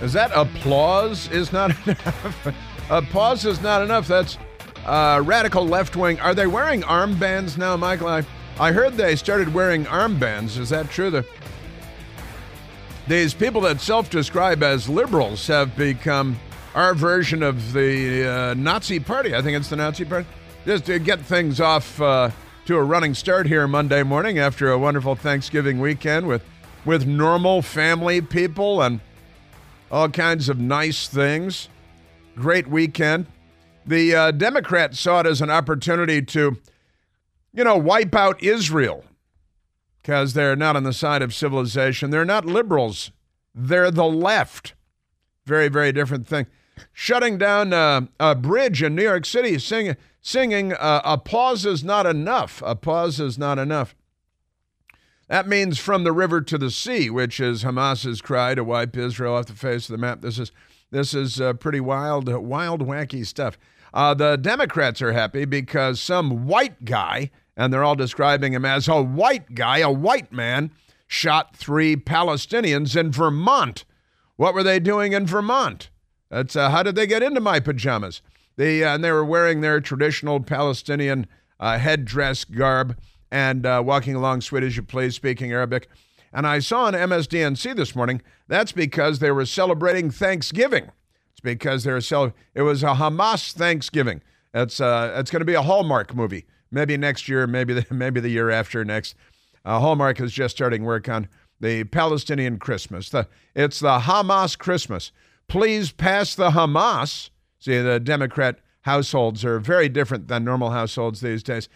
Is that applause is not enough? applause is not enough. That's uh, radical left wing. Are they wearing armbands now, Michael? I, I heard they started wearing armbands. Is that true? The, these people that self describe as liberals have become our version of the uh, Nazi Party. I think it's the Nazi Party. Just to get things off uh, to a running start here Monday morning after a wonderful Thanksgiving weekend with, with normal family people and all kinds of nice things. Great weekend. The uh, Democrats saw it as an opportunity to, you know, wipe out Israel because they're not on the side of civilization. They're not liberals, they're the left. Very, very different thing. Shutting down uh, a bridge in New York City, sing, singing, uh, pause is not enough. A Pause is not enough. That means from the river to the sea, which is Hamas's cry to wipe Israel off the face of the map. This is this is uh, pretty wild, wild, wacky stuff. Uh, the Democrats are happy because some white guy, and they're all describing him as a white guy, a white man, shot three Palestinians in Vermont. What were they doing in Vermont? That's uh, how did they get into my pajamas? They uh, and they were wearing their traditional Palestinian uh, headdress garb and uh, walking along You Please, speaking Arabic. And I saw on MSDNC this morning, that's because they were celebrating Thanksgiving. It's because they're cel- it was a Hamas Thanksgiving. It's, uh, it's going to be a Hallmark movie. Maybe next year, maybe the, maybe the year after next. Uh, Hallmark is just starting work on the Palestinian Christmas. The, it's the Hamas Christmas. Please pass the Hamas. See, the Democrat households are very different than normal households these days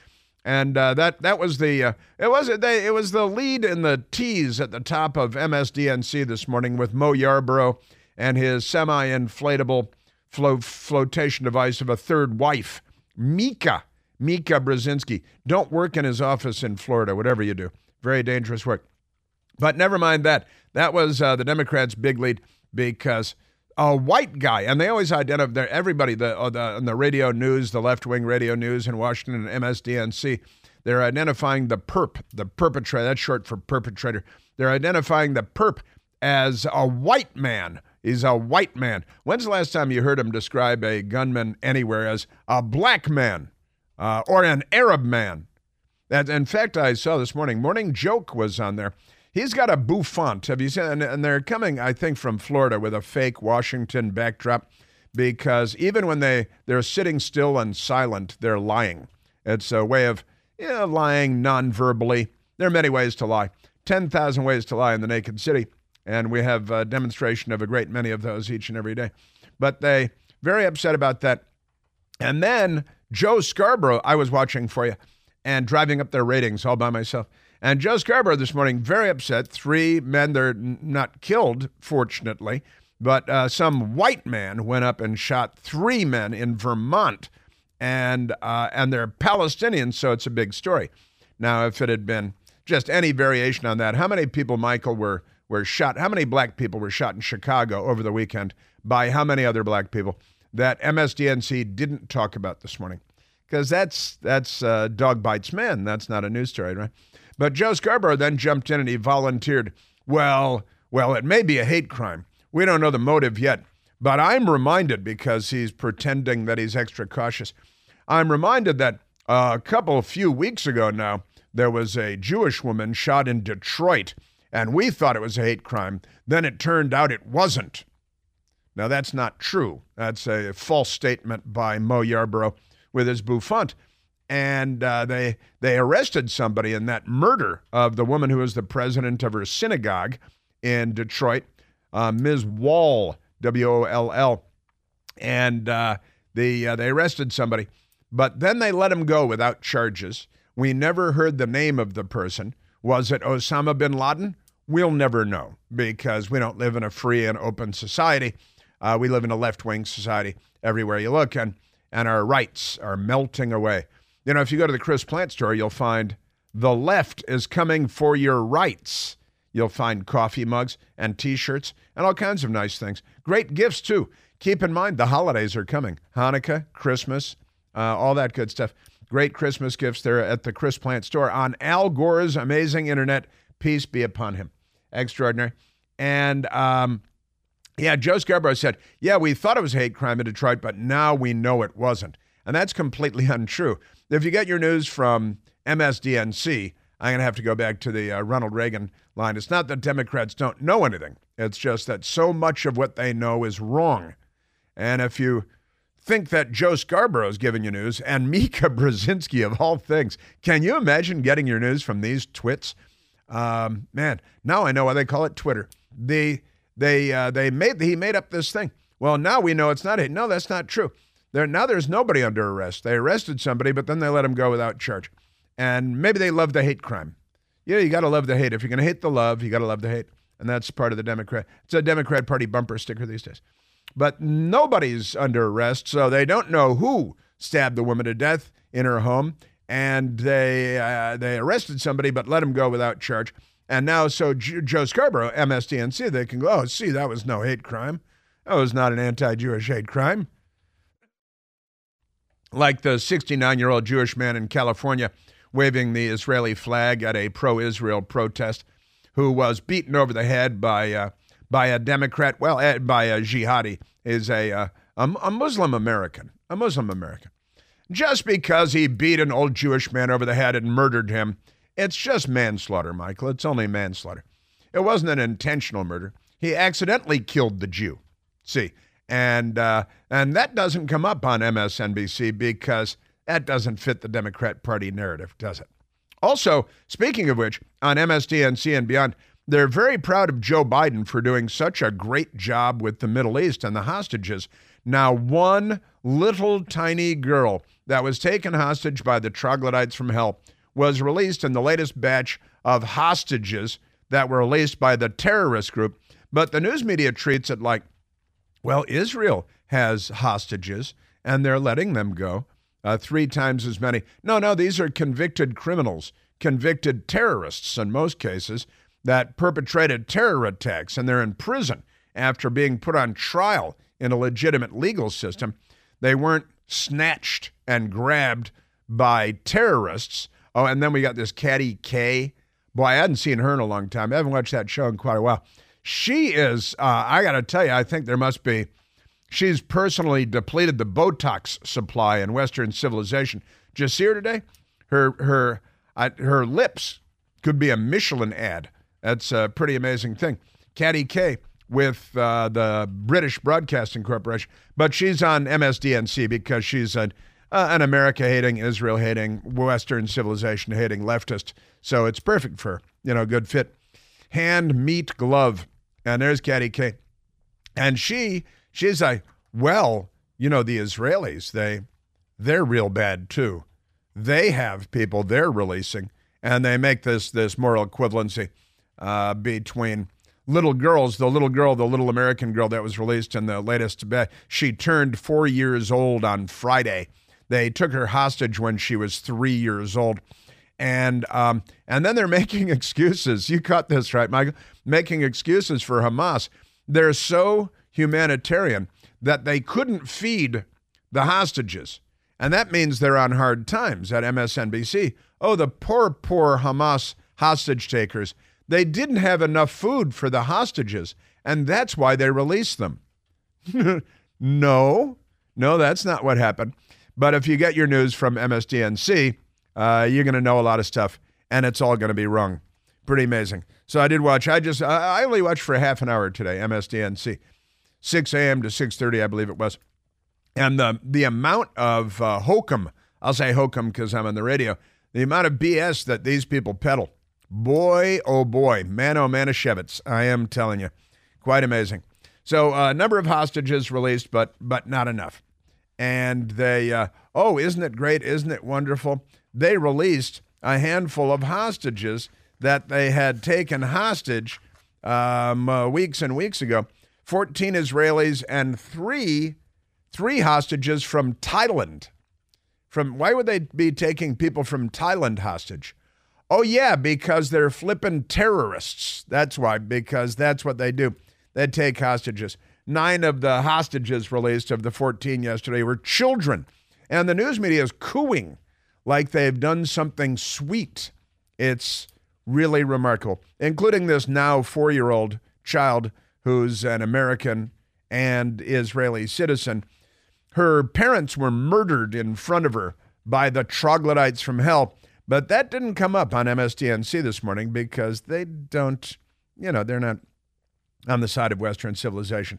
and uh, that that was the uh, it was they, it was the lead in the tease at the top of MSDNC this morning with Mo Yarborough and his semi-inflatable flo- flotation device of a third wife, Mika Mika Brzezinski. Don't work in his office in Florida, whatever you do. Very dangerous work. But never mind that. That was uh, the Democrats' big lead because a white guy, and they always identify everybody the, uh, the on the radio news, the left wing radio news in Washington and MSDNC. They're identifying the perp, the perpetrator. That's short for perpetrator. They're identifying the perp as a white man. He's a white man. When's the last time you heard him describe a gunman anywhere as a black man uh, or an Arab man? That, in fact, I saw this morning. Morning Joke was on there. He's got a bouffant. Have you seen? And, and they're coming, I think, from Florida with a fake Washington backdrop, because even when they they're sitting still and silent, they're lying. It's a way of you know, lying non-verbally. There are many ways to lie. Ten thousand ways to lie in the naked city, and we have a demonstration of a great many of those each and every day. But they very upset about that. And then Joe Scarborough, I was watching for you and driving up their ratings all by myself. And Joe Scarborough this morning, very upset. Three men, they're not killed, fortunately, but uh, some white man went up and shot three men in Vermont. And, uh, and they're Palestinians, so it's a big story. Now, if it had been just any variation on that, how many people, Michael, were, were shot? How many black people were shot in Chicago over the weekend by how many other black people that MSDNC didn't talk about this morning? Because that's, that's uh, dog bites man. That's not a news story, right? But Joe Scarborough then jumped in and he volunteered, well, well, it may be a hate crime. We don't know the motive yet, but I'm reminded because he's pretending that he's extra cautious. I'm reminded that a couple few weeks ago now, there was a Jewish woman shot in Detroit, and we thought it was a hate crime. Then it turned out it wasn't. Now, that's not true. That's a false statement by Mo Yarborough with his bouffant and uh, they they arrested somebody in that murder of the woman who was the president of her synagogue in Detroit, uh, Ms. Wall, W O L L, and uh, they uh, they arrested somebody, but then they let him go without charges. We never heard the name of the person. Was it Osama bin Laden? We'll never know because we don't live in a free and open society. Uh, we live in a left wing society everywhere you look, and and our rights are melting away. You know, if you go to the Chris Plante store, you'll find the left is coming for your rights. You'll find coffee mugs and t shirts and all kinds of nice things. Great gifts, too. Keep in mind the holidays are coming Hanukkah, Christmas, uh, all that good stuff. Great Christmas gifts there at the Chris Plante store on Al Gore's amazing internet. Peace be upon him. Extraordinary. And um, Yeah, Joe Scarborough said, Yeah, we thought it was hate crime in Detroit, but now we know it wasn't. And that's completely untrue. If you get your news from MSDNC, I'm going to have to go back to the uh, Ronald Reagan line. It's not that Democrats don't know anything, it's just that so much of what they know is wrong. And if you think that Joe Scarborough is giving you news and Mika Brzezinski, of all things, can you imagine getting your news from these twits? Um, man, now I know why they call it Twitter. They they uh, they made he made up this thing. Well, now we know it's not it. No, that's not true. There now there's nobody under arrest. They arrested somebody, but then they let him go without charge. And maybe they love the hate crime. Yeah, you got to love the hate. If you're going to hate the love, you got to love the hate, and that's part of the Democrat. It's a Democrat Party bumper sticker these days. But nobody's under arrest, so they don't know who stabbed the woman to death in her home, and they uh, they arrested somebody but let him go without charge. And now, so Joe Scarborough, MSDNC, they can go, oh, see, that was no hate crime. That was not an anti Jewish hate crime like the 69 year old Jewish man in California waving the Israeli flag at a pro Israel protest who was beaten over the head by, uh, by a Democrat, well, eh, by a jihadi, is a, uh, a, a Muslim American, a Muslim American. Just because he beat an old Jewish man over the head and murdered him, it's just manslaughter, Michael. It's only manslaughter. It wasn't an intentional murder. He accidentally killed the Jew. See, and uh, and that doesn't come up on MSNBC because that doesn't fit the Democrat Party narrative, does it? Also, speaking of which, on MSDNC and beyond, they're very proud of Joe Biden for doing such a great job with the Middle East and the hostages. Now, one little tiny girl that was taken hostage by the troglodytes from hell was released in the latest batch of hostages that were released by the terrorist group. But the news media treats it like well, Israel has hostages, and they're letting them go. Uh, three times as many. No, no, these are convicted criminals, convicted terrorists in most cases that perpetrated terror attacks, and they're in prison after being put on trial in a legitimate legal system. They weren't snatched and grabbed by terrorists. Oh, and then we got this Katty Kay. Boy, I hadn't seen her in a long time. I haven't watched that show in quite a while. She is, uh, I got to tell you, I think there must be, she's personally depleted the Botox supply in Western civilization. You see her today? Her, her, uh, her lips could be a Michelin ad. That's a pretty amazing thing. Katty Kay with uh, the British Broadcasting Corporation, but she's on MSDNC because she's an, uh, an America hating, Israel hating, Western civilization hating leftist. So it's perfect for, you know, good fit. Hand, meat, glove. And there's Katty Kay. And she she's like, well, you know, the Israelis, they they're real bad too. They have people they're releasing, and they make this this moral equivalency uh, between little girls. The little girl, the little American girl that was released in the latest, she turned four years old on Friday. They took her hostage when she was three years old and um, and then they're making excuses. You caught this right, Michael? Making excuses for Hamas. They're so humanitarian that they couldn't feed the hostages, and that means they're on hard times at MSNBC. Oh, the poor, poor Hamas hostage takers. They didn't have enough food for the hostages, and that's why they released them. no, no, that's not what happened. But if you get your news from MSDNC, uh, you're going to know a lot of stuff, and it's all going to be wrong. Pretty amazing. So I did watch. I just I only watched for half an hour today. MSDNC, 6 a.m. to 6:30, I believe it was, and the the amount of uh, hokum. I'll say hokum because I'm on the radio. The amount of BS that these people peddle. Boy, oh boy, man, oh Manischewitz. I am telling you, quite amazing. So a uh, number of hostages released, but but not enough. And they, uh, oh, isn't it great? Isn't it wonderful? They released a handful of hostages that they had taken hostage um, uh, weeks and weeks ago. 14 Israelis and three three hostages from Thailand. From why would they be taking people from Thailand hostage? Oh yeah, because they're flipping terrorists. That's why because that's what they do. They take hostages. 9 of the hostages released of the 14 yesterday were children. And the news media is cooing like they've done something sweet. It's really remarkable, including this now four year old child who's an American and Israeli citizen. Her parents were murdered in front of her by the troglodytes from hell. But that didn't come up on MSDNC this morning because they don't, you know, they're not on the side of Western civilization.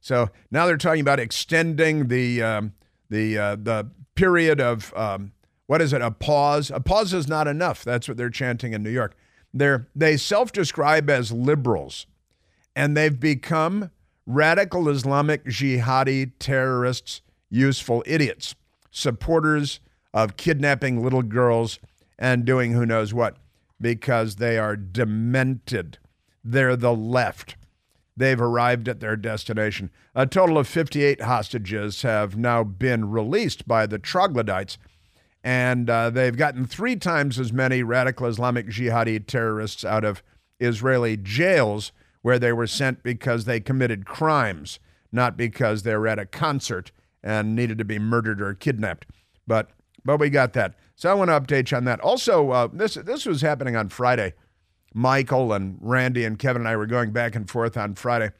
So now they're talking about extending the um, the uh, the period of um, what is it? A pause. A pause is not enough. That's what they're chanting in New York. They're they self-describe as liberals, and they've become radical Islamic jihadi terrorists, useful idiots, supporters of kidnapping little girls and doing who knows what because they are demented. They're the left. They've arrived at their destination. A total of 58 hostages have now been released by the troglodytes, and uh, they've gotten three times as many radical Islamic jihadi terrorists out of Israeli jails where they were sent because they committed crimes, not because they were at a concert and needed to be murdered or kidnapped. But but we got that. So I want to update you on that. Also, uh, this this was happening on Friday. Michael and Randy and Kevin and I were going back and forth on Friday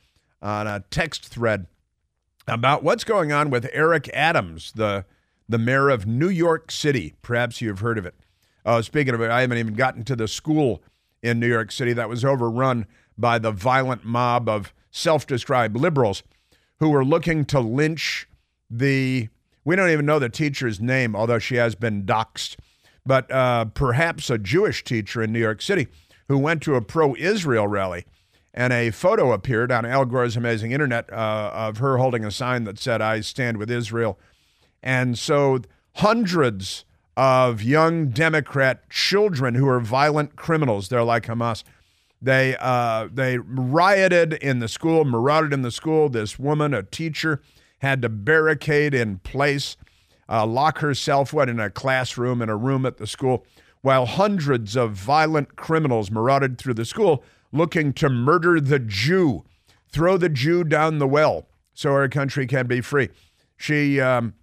on a text thread about what's going on with Eric Adams, the the mayor of New York City. Perhaps you've heard of it. Uh, speaking of it, I haven't even gotten to the school in New York City that was overrun by the violent mob of self-described liberals who were looking to lynch the we don't even know the teacher's name, although she has been doxxed. But uh, perhaps a Jewish teacher in New York City who went to a pro Israel rally. And a photo appeared on Al Gore's amazing internet uh, of her holding a sign that said, I stand with Israel. And so hundreds of young Democrat children who are violent criminals, they're like Hamas. They, uh, they rioted in the school, marauded in the school. This woman, a teacher, had to barricade in place, uh, lock herself what in a classroom in a room at the school, while hundreds of violent criminals marauded through the school looking to murder the Jew, throw the Jew down the well so our country can be free. She, um,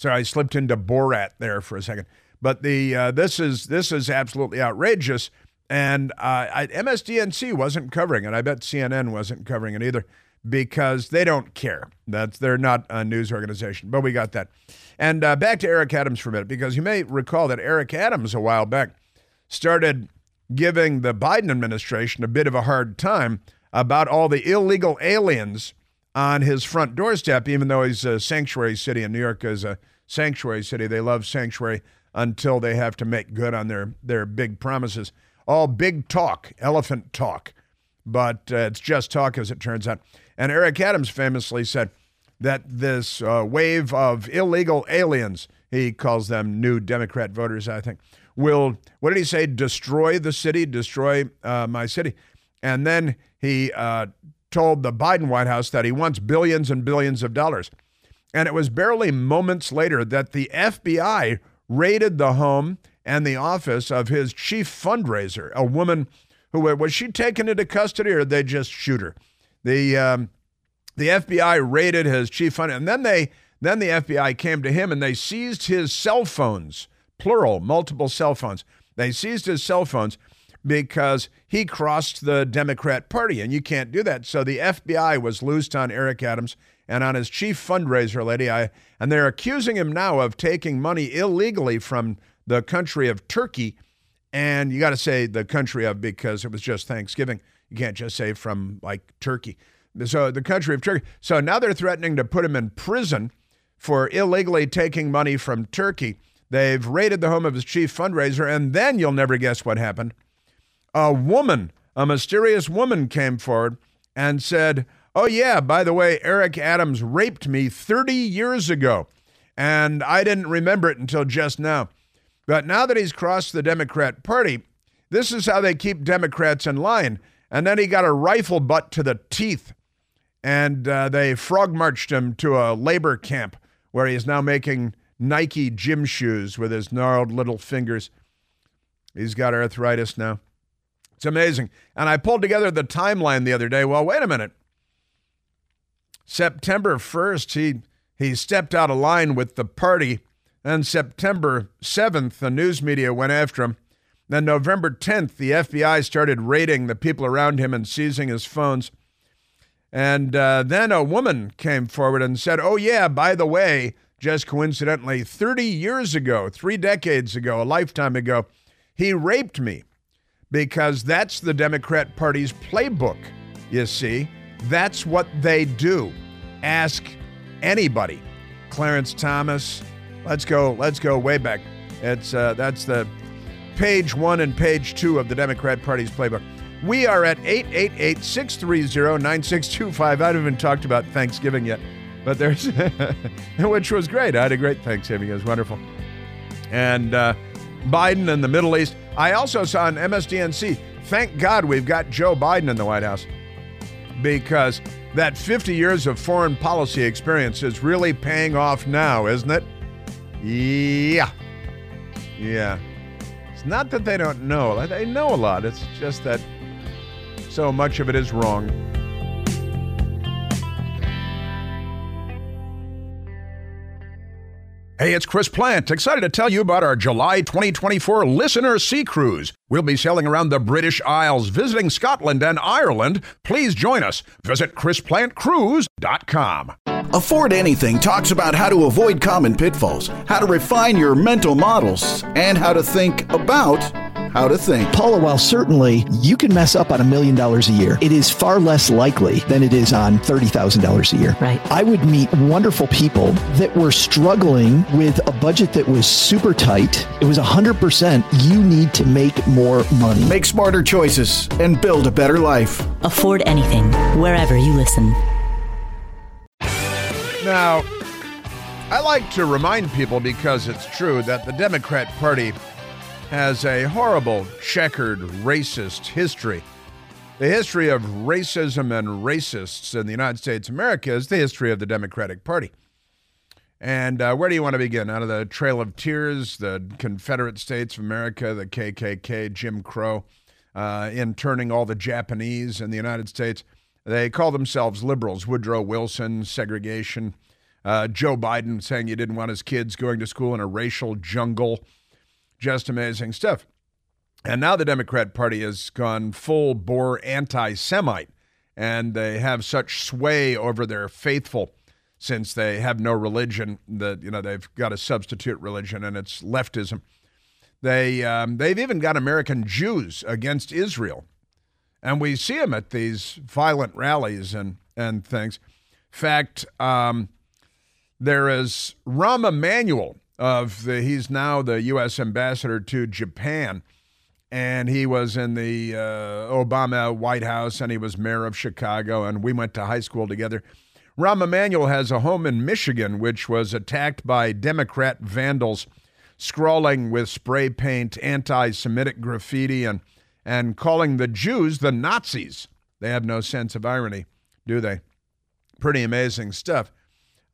sorry, I slipped into Borat there for a second, but the uh, this is this is absolutely outrageous. And uh, I, MSDNC wasn't covering it. I bet CNN wasn't covering it either because they don't care. That's they're not a news organization. But we got that. And uh, back to Eric Adams for a minute, because you may recall that Eric Adams a while back started giving the Biden administration a bit of a hard time about all the illegal aliens on his front doorstep, even though he's a sanctuary city and New York is a sanctuary city. They love sanctuary until they have to make good on their, their big promises. All big talk, elephant talk, but uh, it's just talk as it turns out. And Eric Adams famously said that this uh, wave of illegal aliens, he calls them new Democrat voters, I think, will, what did he say, destroy the city, destroy uh, my city. And then he uh, told the Biden White House that he wants billions and billions of dollars. And it was barely moments later that the FBI raided the home and the office of his chief fundraiser, a woman who was she taken into custody or they just shoot her? The um, the FBI raided his chief fund, and then they then the FBI came to him and they seized his cell phones, plural, multiple cell phones. They seized his cell phones because he crossed the Democrat Party, and you can't do that. So the FBI was loosed on Eric Adams and on his chief fundraiser lady, I, and they're accusing him now of taking money illegally from the country of Turkey. And you got to say the country of because it was just Thanksgiving. You can't just say from like Turkey. So the country of Turkey. So now they're threatening to put him in prison for illegally taking money from Turkey. They've raided the home of his chief fundraiser, and then you'll never guess what happened. A woman, a mysterious woman, came forward and said, Oh, yeah, by the way, Eric Adams raped me 30 years ago, and I didn't remember it until just now. But now that he's crossed the Democrat Party, this is how they keep Democrats in line. And then he got a rifle butt to the teeth and uh, they frog marched him to a labor camp where he is now making Nike gym shoes with his gnarled little fingers. He's got arthritis now. It's amazing. And I pulled together the timeline the other day. Well, wait a minute. September 1st, he, he stepped out of line with the party. And September 7th, the news media went after him. Then November 10th, the FBI started raiding the people around him and seizing his phones. And uh, then a woman came forward and said, Oh, yeah, by the way, just coincidentally, 30 years ago, three decades ago, a lifetime ago, he raped me because that's the Democrat Party's playbook, you see. That's what they do. Ask anybody. Clarence Thomas, let's go, let's go way back. It's uh, that's the page one and page two of the Democrat Party's playbook. We are at 888 630 9625. I haven't even talked about Thanksgiving yet, but there's, which was great. I had a great Thanksgiving. It was wonderful. And uh, Biden and the Middle East. I also saw on MSDNC, thank God we've got Joe Biden in the White House because that 50 years of foreign policy experience is really paying off now, isn't it? Yeah. Yeah. It's not that they don't know, they know a lot. It's just that so much of it is wrong. Hey, it's Chris Plante. Excited to tell you about our July 2024 Listener Sea Cruise. We'll be sailing around the British Isles, visiting Scotland and Ireland. Please join us. Visit ChrisPlanteCruise.com. Afford Anything talks about how to avoid common pitfalls, how to refine your mental models, and how to think about how to think. Paula, while certainly you can mess up on a million dollars a year, it is far less likely than it is on $30,000 a year. Right. I would meet wonderful people that were struggling with a budget that was super tight. It was 100% you need to make more money. Make smarter choices and build a better life. Afford anything, wherever you listen. Now, I like to remind people because it's true that the Democrat Party has a horrible, checkered, racist history. The history of racism and racists in the United States of America is the history of the Democratic Party. And uh, where do you want to begin? Out of the Trail of Tears, the Confederate States of America, the KKK, Jim Crow, uh, interning all the Japanese in the United States. They call themselves liberals. Woodrow Wilson, segregation. Uh, Joe Biden saying he didn't want his kids going to school in a racial jungle. Just amazing stuff. And now the Democrat Party has gone full bore anti Semite, and they have such sway over their faithful since they have no religion that, you know, they've got a substitute religion and it's leftism. They, um, they've even got American Jews against Israel. And we see them at these violent rallies and, and things. In fact, um, there is Rahm Emanuel, of the he's now the U.S. ambassador to Japan, and he was in the uh, Obama White House, and he was mayor of Chicago, and we went to high school together. Rahm Emanuel has a home in Michigan, which was attacked by Democrat vandals, scrawling with spray paint anti-Semitic graffiti and and calling the Jews the Nazis. They have no sense of irony, do they? Pretty amazing stuff.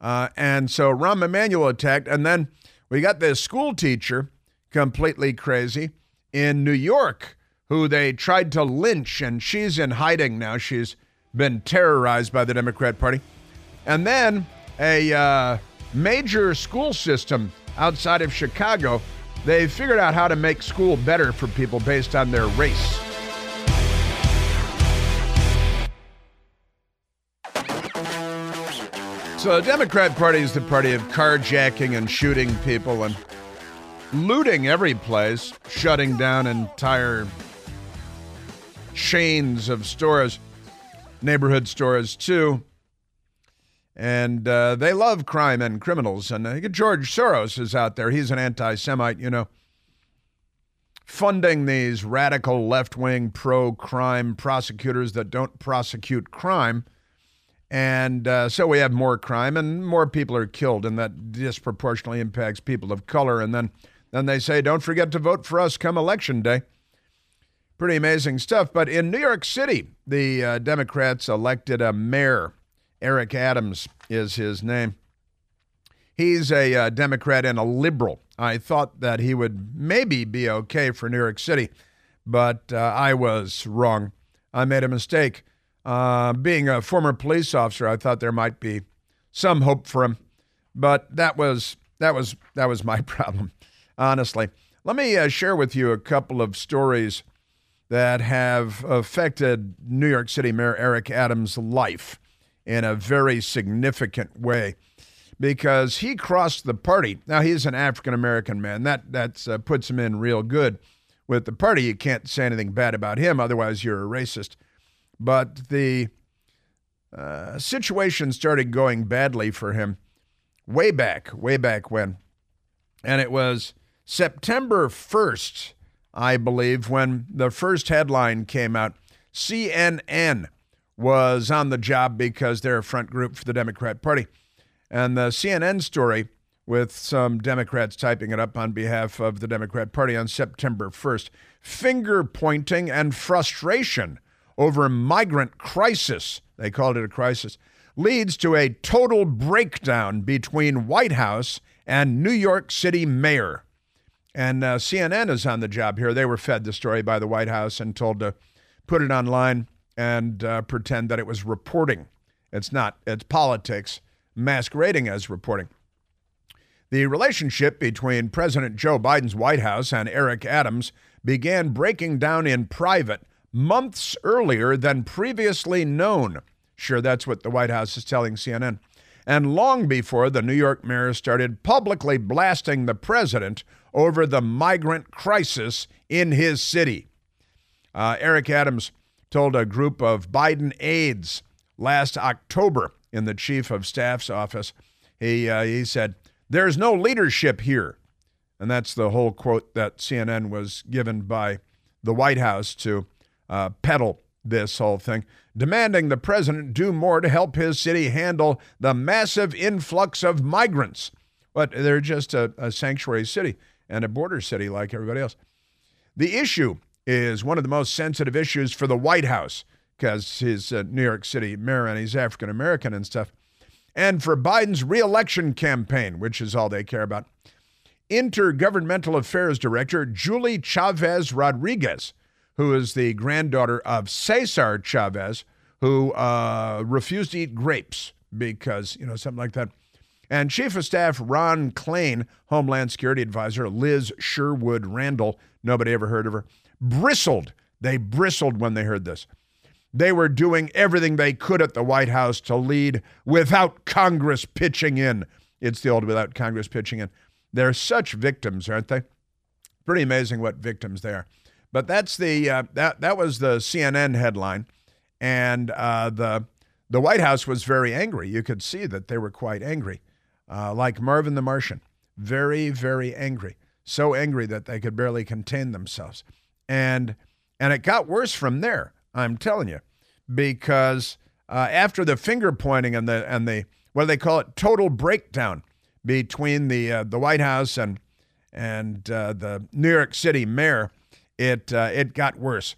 Uh, and so Rahm Emanuel attacked, and then we got this school teacher, completely crazy, in New York, who they tried to lynch, and she's in hiding now. She's been terrorized by the Democrat Party. And then a uh, major school system outside of Chicago, they figured out how to make school better for people based on their race. So the Democrat Party is the party of carjacking and shooting people and looting every place, shutting down entire chains of stores, neighborhood stores too. And uh, they love crime and criminals. And think George Soros is out there. He's an anti Semite, you know, funding these radical left wing pro crime prosecutors that don't prosecute crime and uh, so we have more crime and more people are killed, and that disproportionately impacts people of color. And then, then they say, don't forget to vote for us come election day. Pretty amazing stuff. But in New York City, the uh, Democrats elected a mayor. Eric Adams is his name. He's a uh, Democrat and a liberal. I thought that he would maybe be okay for New York City, but uh, I was wrong. I made a mistake. Uh, being a former police officer, I thought there might be some hope for him, but that was that was that was my problem, honestly. Let me uh, share with you a couple of stories that have affected New York City Mayor Eric Adams' life. in a very significant way because he crossed the party. Now he's an African American man. That that uh, puts him in real good with the party. You can't say anything bad about him, otherwise you're a racist. But the uh, situation started going badly for him way back, way back when, and it was September first, I believe, when the first headline came out. CNN was on the job because they're a front group for the Democrat Party. And the CNN story, with some Democrats typing it up on behalf of the Democrat Party on September 1st, finger pointing and frustration over migrant crisis, they called it a crisis, leads to a total breakdown between White House and New York City mayor. And uh, CNN is on the job here. They were fed the story by the White House and told to put it online and uh, pretend that it was reporting. It's not, it's politics masquerading as reporting. The relationship between President Joe Biden's White House and Eric Adams began breaking down in private months earlier than previously known. Sure, that's what the White House is telling CNN. And long before the New York mayor started publicly blasting the president over the migrant crisis in his city. Uh, Eric Adams told a group of Biden aides last October in the chief of staff's office. He, uh, he said, There's no leadership here. And that's the whole quote that CNN was given by the White House to uh, peddle this whole thing, demanding the president do more to help his city handle the massive influx of migrants. But they're just a, a sanctuary city and a border city like everybody else. The issue is one of the most sensitive issues for the White House because he's a New York City mayor and he's African American and stuff. And for Biden's reelection campaign, which is all they care about. Intergovernmental Affairs Director Julie Chavez Rodriguez, who is the granddaughter of Cesar Chavez, who uh, refused to eat grapes because, you know, something like that. And Chief of Staff Ron Klain, Homeland Security Advisor Liz Sherwood Randall, nobody ever heard of her, bristled. They bristled when they heard this. They were doing everything they could at the White House to lead without Congress pitching in. It's the old without Congress pitching in. They're such victims, aren't they? Pretty amazing what victims they are. But that's the uh, that that was the CNN headline, and uh, the the White House was very angry. You could see that they were quite angry, uh, like Marvin the Martian, very very angry, so angry that they could barely contain themselves, and and it got worse from there. I'm telling you, because uh, after the finger pointing and the and the what do they call it? Total breakdown between the uh, the White House and and uh, the New York City mayor, it uh, it got worse.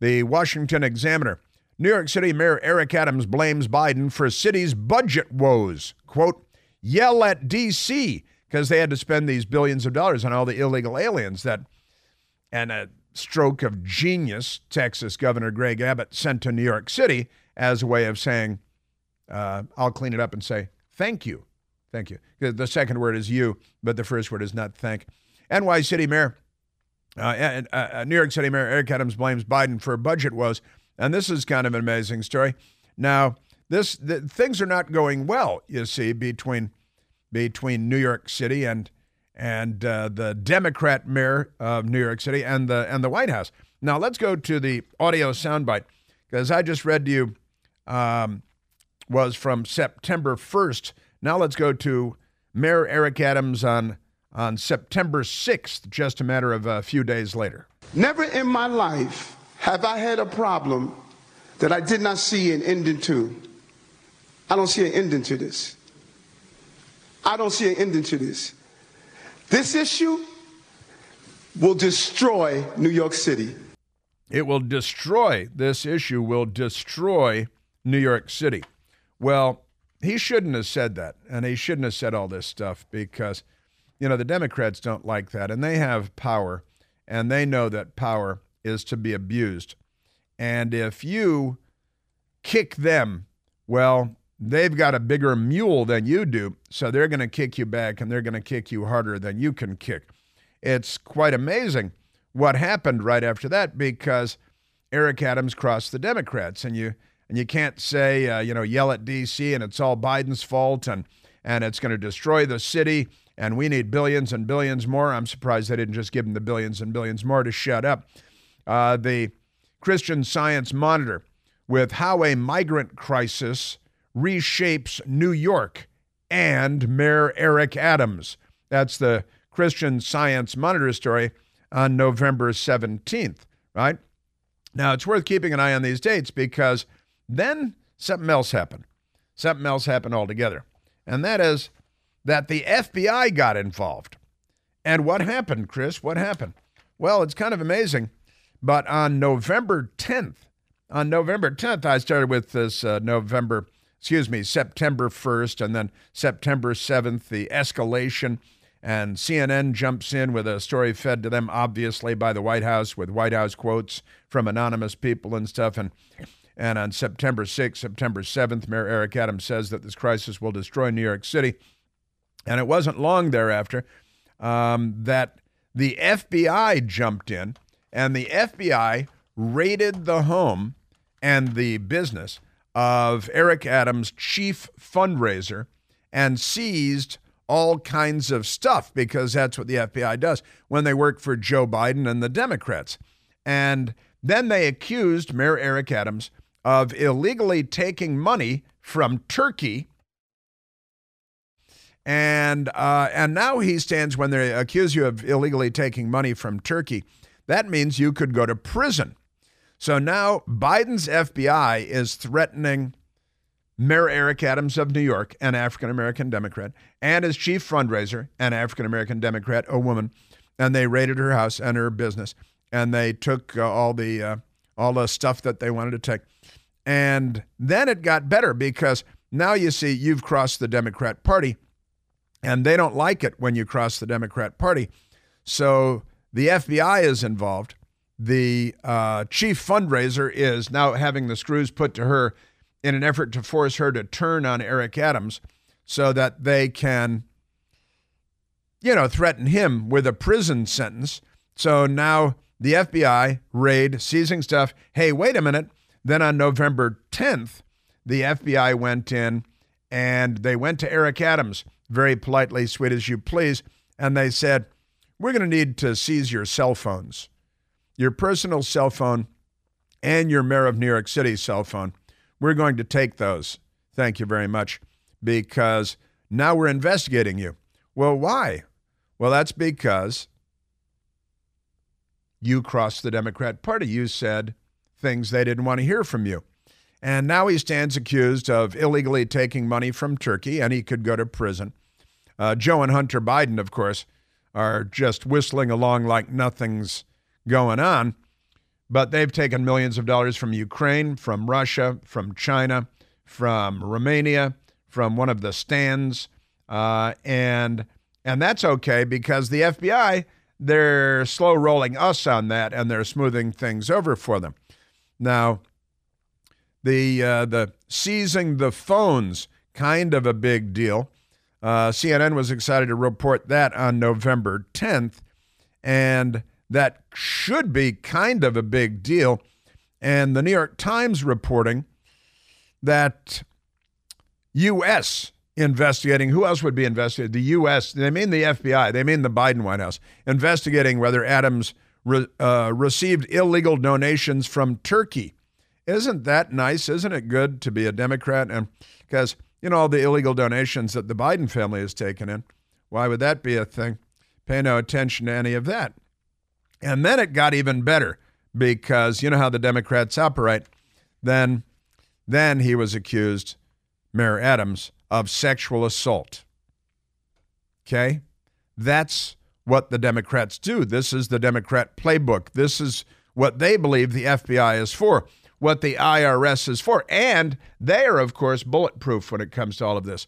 The Washington Examiner. New York City Mayor Eric Adams blames Biden for city's budget woes. Quote, yell at D.C. because they had to spend these billions of dollars on all the illegal aliens that, and a stroke of genius Texas Governor Greg Abbott sent to New York City as a way of saying, uh, I'll clean it up and say, thank you. Thank you. The second word is you, but the first word is not thank. NY City Mayor, uh, uh, uh, New York City Mayor Eric Adams blames Biden for budget woes. And this is kind of an amazing story. Now, this the, things are not going well, you see, between between New York City and and uh, the Democrat mayor of New York City and the and the White House. Now let's go to the audio soundbite because I just read to you um, was from September 1st. Now let's go to Mayor Eric Adams on on September 6th, just a matter of a few days later. Never in my life have I had a problem that I did not see an ending to. I don't see an ending to this. I don't see an ending to this. This issue will destroy New York City. It will destroy, this issue will destroy New York City. Well, he shouldn't have said that. And he shouldn't have said all this stuff because, you know, the Democrats don't like that. And they have power. And they know that power is to be abused. And if you kick them, well, they've got a bigger mule than you do, so they're going to kick you back and they're going to kick you harder than you can kick. It's quite amazing what happened right after that because Eric Adams crossed the Democrats and you and you can't say, uh, you know, yell at D.C. and it's all Biden's fault and and it's going to destroy the city and we need billions and billions more. I'm surprised they didn't just give them the billions and billions more to shut up. Uh, the Christian Science Monitor with how a migrant crisis reshapes New York and Mayor Eric Adams. That's the Christian Science Monitor story on November 17th, right? Now, it's worth keeping an eye on these dates because then something else happened. Something else happened altogether. And that is that the FBI got involved. And what happened, Chris? What happened? Well, it's kind of amazing. But on November 10th, on November 10th, I started with this uh, November, excuse me, September 1st, and then September 7th, the escalation. And CNN jumps in with a story fed to them, obviously, by the White House, with White House quotes from anonymous people and stuff. And and on September 6th, September 7th, Mayor Eric Adams says that this crisis will destroy New York City. And it wasn't long thereafter um, that the FBI jumped in, and the FBI raided the home and the business of Eric Adams' chief fundraiser and seized all kinds of stuff because that's what the FBI does when they work for Joe Biden and the Democrats. And then they accused Mayor Eric Adams of illegally taking money from Turkey. And uh, and now he stands when they accuse you of illegally taking money from Turkey. That means you could go to prison. So now Biden's FBI is threatening Mayor Eric Adams of New York, an African American Democrat, and his chief fundraiser, an African American Democrat, a woman, and they raided her house and her business, and they took uh, all the uh, all the stuff that they wanted to take. And then it got better because now you see you've crossed the Democrat Party, and they don't like it when you cross the Democrat Party. So the FBI is involved. The uh, chief fundraiser is now having the screws put to her in an effort to force her to turn on Eric Adams so that they can, you know, threaten him with a prison sentence. So now the FBI raid, seizing stuff. Hey, wait a minute. Then on November 10th, the FBI went in and they went to Eric Adams, very politely, sweet as you please, and they said, We're going to need to seize your cell phones, your personal cell phone, and your mayor of New York City cell phone. We're going to take those. Thank you very much, because now we're investigating you. Well, why? Well, that's because you crossed the Democrat Party. You said things they didn't want to hear from you. And now he stands accused of illegally taking money from Turkey, and he could go to prison. Uh, Joe and Hunter Biden, of course, are just whistling along like nothing's going on. But they've taken millions of dollars from Ukraine, from Russia, from China, from Romania, from one of the stands, uh, and and that's okay because the FBI they're slow rolling us on that and they're smoothing things over for them. Now, the uh, the seizing the phones kind of a big deal. Uh, CNN was excited to report that on November 10th, and that should be kind of a big deal. And the New York Times reporting that U.S. investigating who else would be investigating? The U.S. They mean the FBI. They mean the Biden White House investigating whether Adams re, uh, received illegal donations from Turkey. Isn't that nice? Isn't it good to be a Democrat? And because you know all the illegal donations that the Biden family has taken in, why would that be a thing? Pay no attention to any of that. And then it got even better because you know how the Democrats operate. Then, then he was accused, Mayor Adams, of sexual assault. Okay, that's what the Democrats do. This is the Democrat playbook. This is what they believe the FBI is for, what the IRS is for. And they are, of course, bulletproof when it comes to all of this.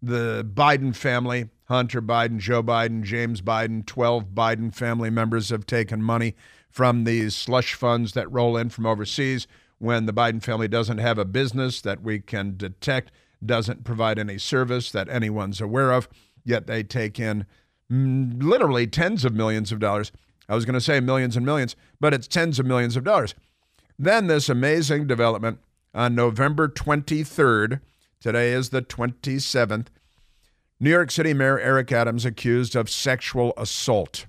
The Biden family, Hunter Biden, Joe Biden, James Biden, 12 Biden family members have taken money from these slush funds that roll in from overseas when the Biden family doesn't have a business that we can detect, doesn't provide any service that anyone's aware of, yet they take in mm, literally tens of millions of dollars. I was going to say millions and millions, but it's tens of millions of dollars. Then this amazing development on November 23rd. Today is the 27th. New York City Mayor Eric Adams accused of sexual assault.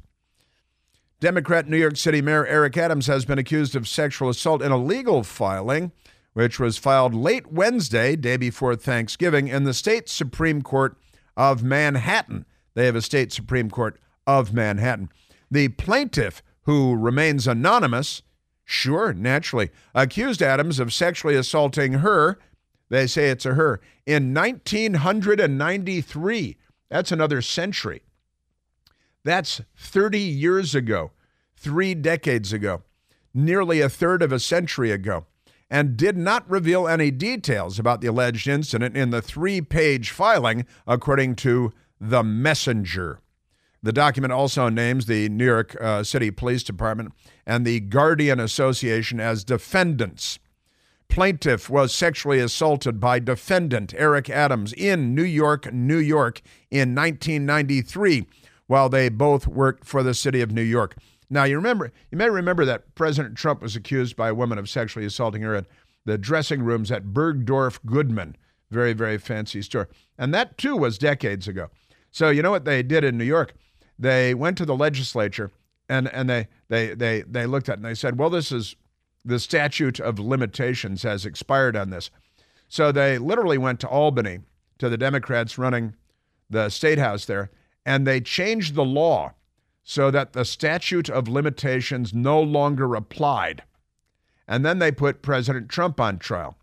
Democrat New York City Mayor Eric Adams has been accused of sexual assault in a legal filing, which was filed late Wednesday, day before Thanksgiving, in the state Supreme Court of Manhattan. They have a state Supreme Court of Manhattan. The plaintiff, who remains anonymous, sure, naturally, accused Adams of sexually assaulting her. They say it's a her in 1993. That's another century. That's 30 years ago, three decades ago, nearly a third of a century ago, and did not reveal any details about the alleged incident in the three page filing, according to The Messenger. The document also names the New York uh, City Police Department and the Guardian Association as defendants. Plaintiff was sexually assaulted by defendant Eric Adams in New York, New York in 1993 while they both worked for the city of New York. Now, you remember, you may remember that President Trump was accused by a woman of sexually assaulting her at the dressing rooms at Bergdorf Goodman, very, very fancy store. And that too was decades ago. So, you know what they did in New York? They went to the legislature and, and they, they, they, they looked at it and they said, well, this is the statute of limitations has expired on this. So they literally went to Albany to the Democrats running the state house there and they changed the law so that the statute of limitations no longer applied. And then they put President Trump on trial.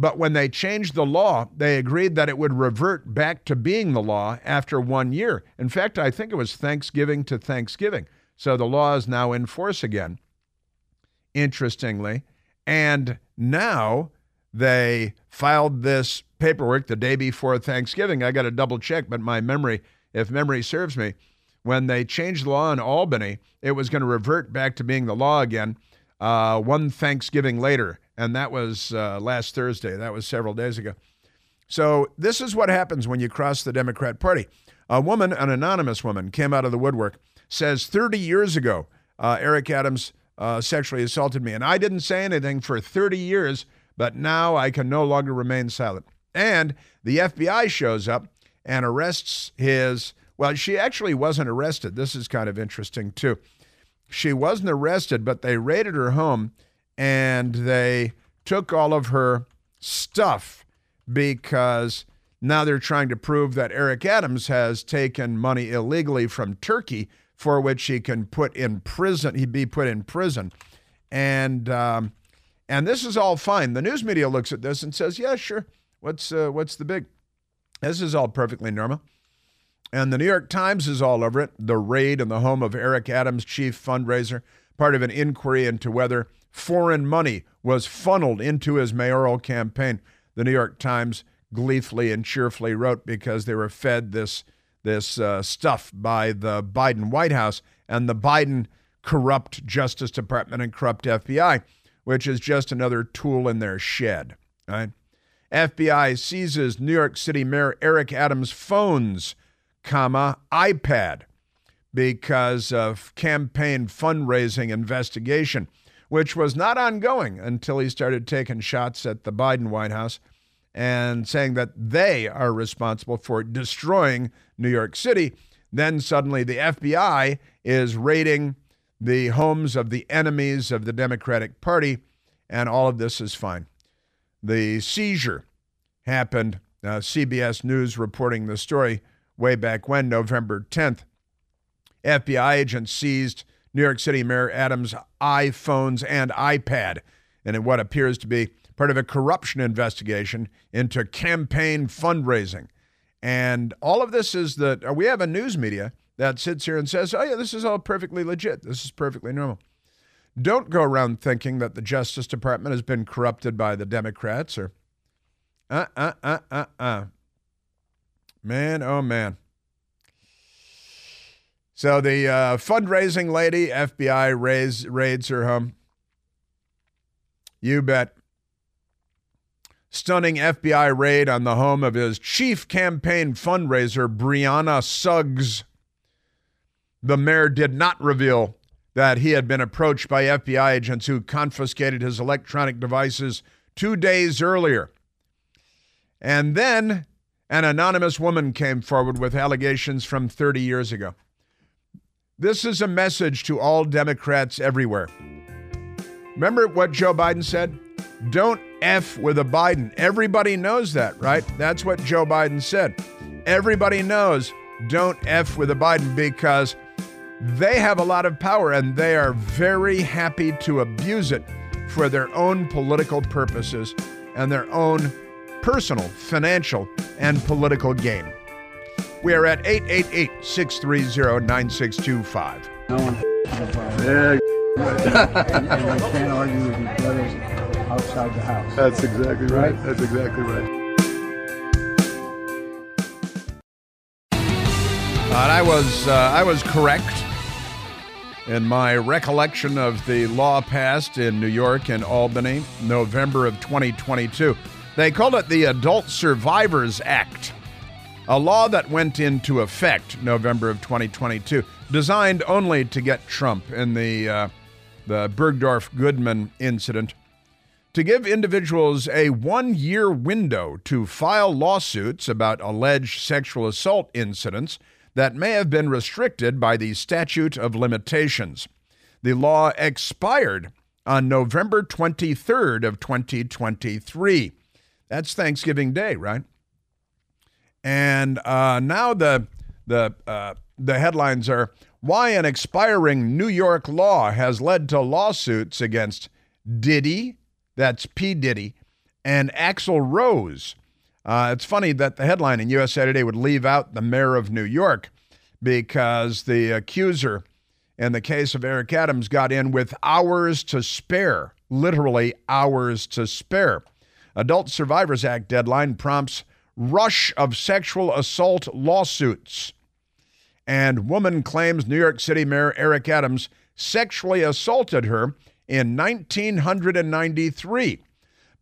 But when they changed the law, they agreed that it would revert back to being the law after one year. In fact, I think it was Thanksgiving to Thanksgiving. So the law is now in force again, interestingly. And now they filed this paperwork the day before Thanksgiving. I got to double check, but my memory if memory serves me, when they changed the law in Albany, it was going to revert back to being the law again uh, one Thanksgiving later. And that was uh, last Thursday. That was several days ago. So, this is what happens when you cross the Democrat Party. A woman, an anonymous woman, came out of the woodwork, says 30 years ago, uh, Eric Adams uh, sexually assaulted me. And I didn't say anything for 30 years, but now I can no longer remain silent. And the FBI shows up and arrests his. Well, she actually wasn't arrested. This is kind of interesting, too. She wasn't arrested, but they raided her home and they took all of her stuff because now they're trying to prove that Eric Adams has taken money illegally from Turkey for which he can put in prison. He'd be put in prison. And um, and this is all fine. The news media looks at this and says, "Yeah, sure. What's uh, what's the big?" This is all perfectly normal. And the New York Times is all over it. The raid in the home of Eric Adams' chief fundraiser, part of an inquiry into whether foreign money was funneled into his mayoral campaign. The New York Times gleefully and cheerfully wrote because they were fed this this uh, stuff by the Biden White House and the Biden corrupt Justice Department and corrupt FBI, which is just another tool in their shed. Right? FBI seizes New York City Mayor Eric Adams' phones, comma, iPad because of campaign fundraising investigation, which was not ongoing until he started taking shots at the Biden White House and saying that they are responsible for destroying New York City. Then suddenly the FBI is raiding the homes of the enemies of the Democratic Party, and all of this is fine. The seizure happened. Uh, CBS News reporting the story way back when, November 10th. FBI agents seized New York City Mayor Adams' iPhones and iPad, and in what appears to be part of a corruption investigation into campaign fundraising. And all of this is that uh, we have a news media that sits here and says, oh, yeah, this is all perfectly legit. This is perfectly normal. Don't go around thinking that the Justice Department has been corrupted by the Democrats or, uh, uh, uh, uh, uh. Man, oh man. So the uh, fundraising lady, FBI raids, raids her home. You bet. Stunning FBI raid on the home of his chief campaign fundraiser, Brianna Suggs. The mayor did not reveal that he had been approached by FBI agents who confiscated his electronic devices two days earlier. And then an anonymous woman came forward with allegations from 30 years ago. This is a message to all Democrats everywhere. Remember what Joe Biden said? Don't F with a Biden. Everybody knows that, right? That's what Joe Biden said. Everybody knows don't F with a Biden because they have a lot of power and they are very happy to abuse it for their own political purposes and their own personal, financial, and political gain. We are at 888 630 9625. No one yeah. and, and they can't argue with each other outside the house. That's exactly right. right? That's exactly right. Uh, I was uh, I was correct in my recollection of the law passed in New York and Albany, November of 2022. They called it the Adult Survivors Act, a law that went into effect November of 2022, designed only to get Trump in the uh, the Bergdorf Goodman incident to give individuals a one year window to file lawsuits about alleged sexual assault incidents that may have been restricted by the statute of limitations. The law expired on November 23rd of 2023. That's Thanksgiving Day, right? And uh, now the the uh, the headlines are why an expiring New York law has led to lawsuits against Diddy, that's P Diddy, and Axl Rose uh, it's funny that the headline in USA Today would leave out the mayor of New York because the accuser in the case of Eric Adams got in with hours to spare, literally hours to spare. Adult Survivors Act deadline prompts rush of sexual assault lawsuits. And woman claims New York City Mayor Eric Adams sexually assaulted her in 1993.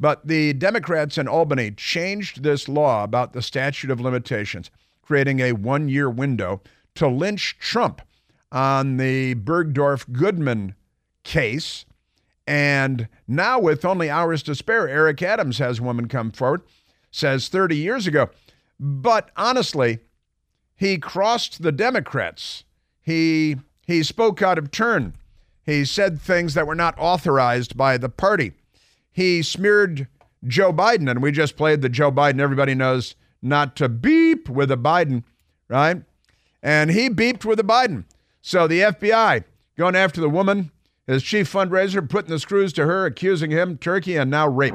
But the Democrats in Albany changed this law about the statute of limitations, creating a one year window to lynch Trump on the Bergdorf Goodman case. And now, with only hours to spare, Eric Adams has a woman come forward, says 30 years ago. But honestly, he crossed the Democrats. He, he spoke out of turn. He said things that were not authorized by the party he smeared Joe Biden, and we just played the Joe Biden. Everybody knows not to beep with a Biden, right? And he beeped with a Biden. So the FBI going after the woman, his chief fundraiser, putting the screws to her, accusing him turkey and now rape.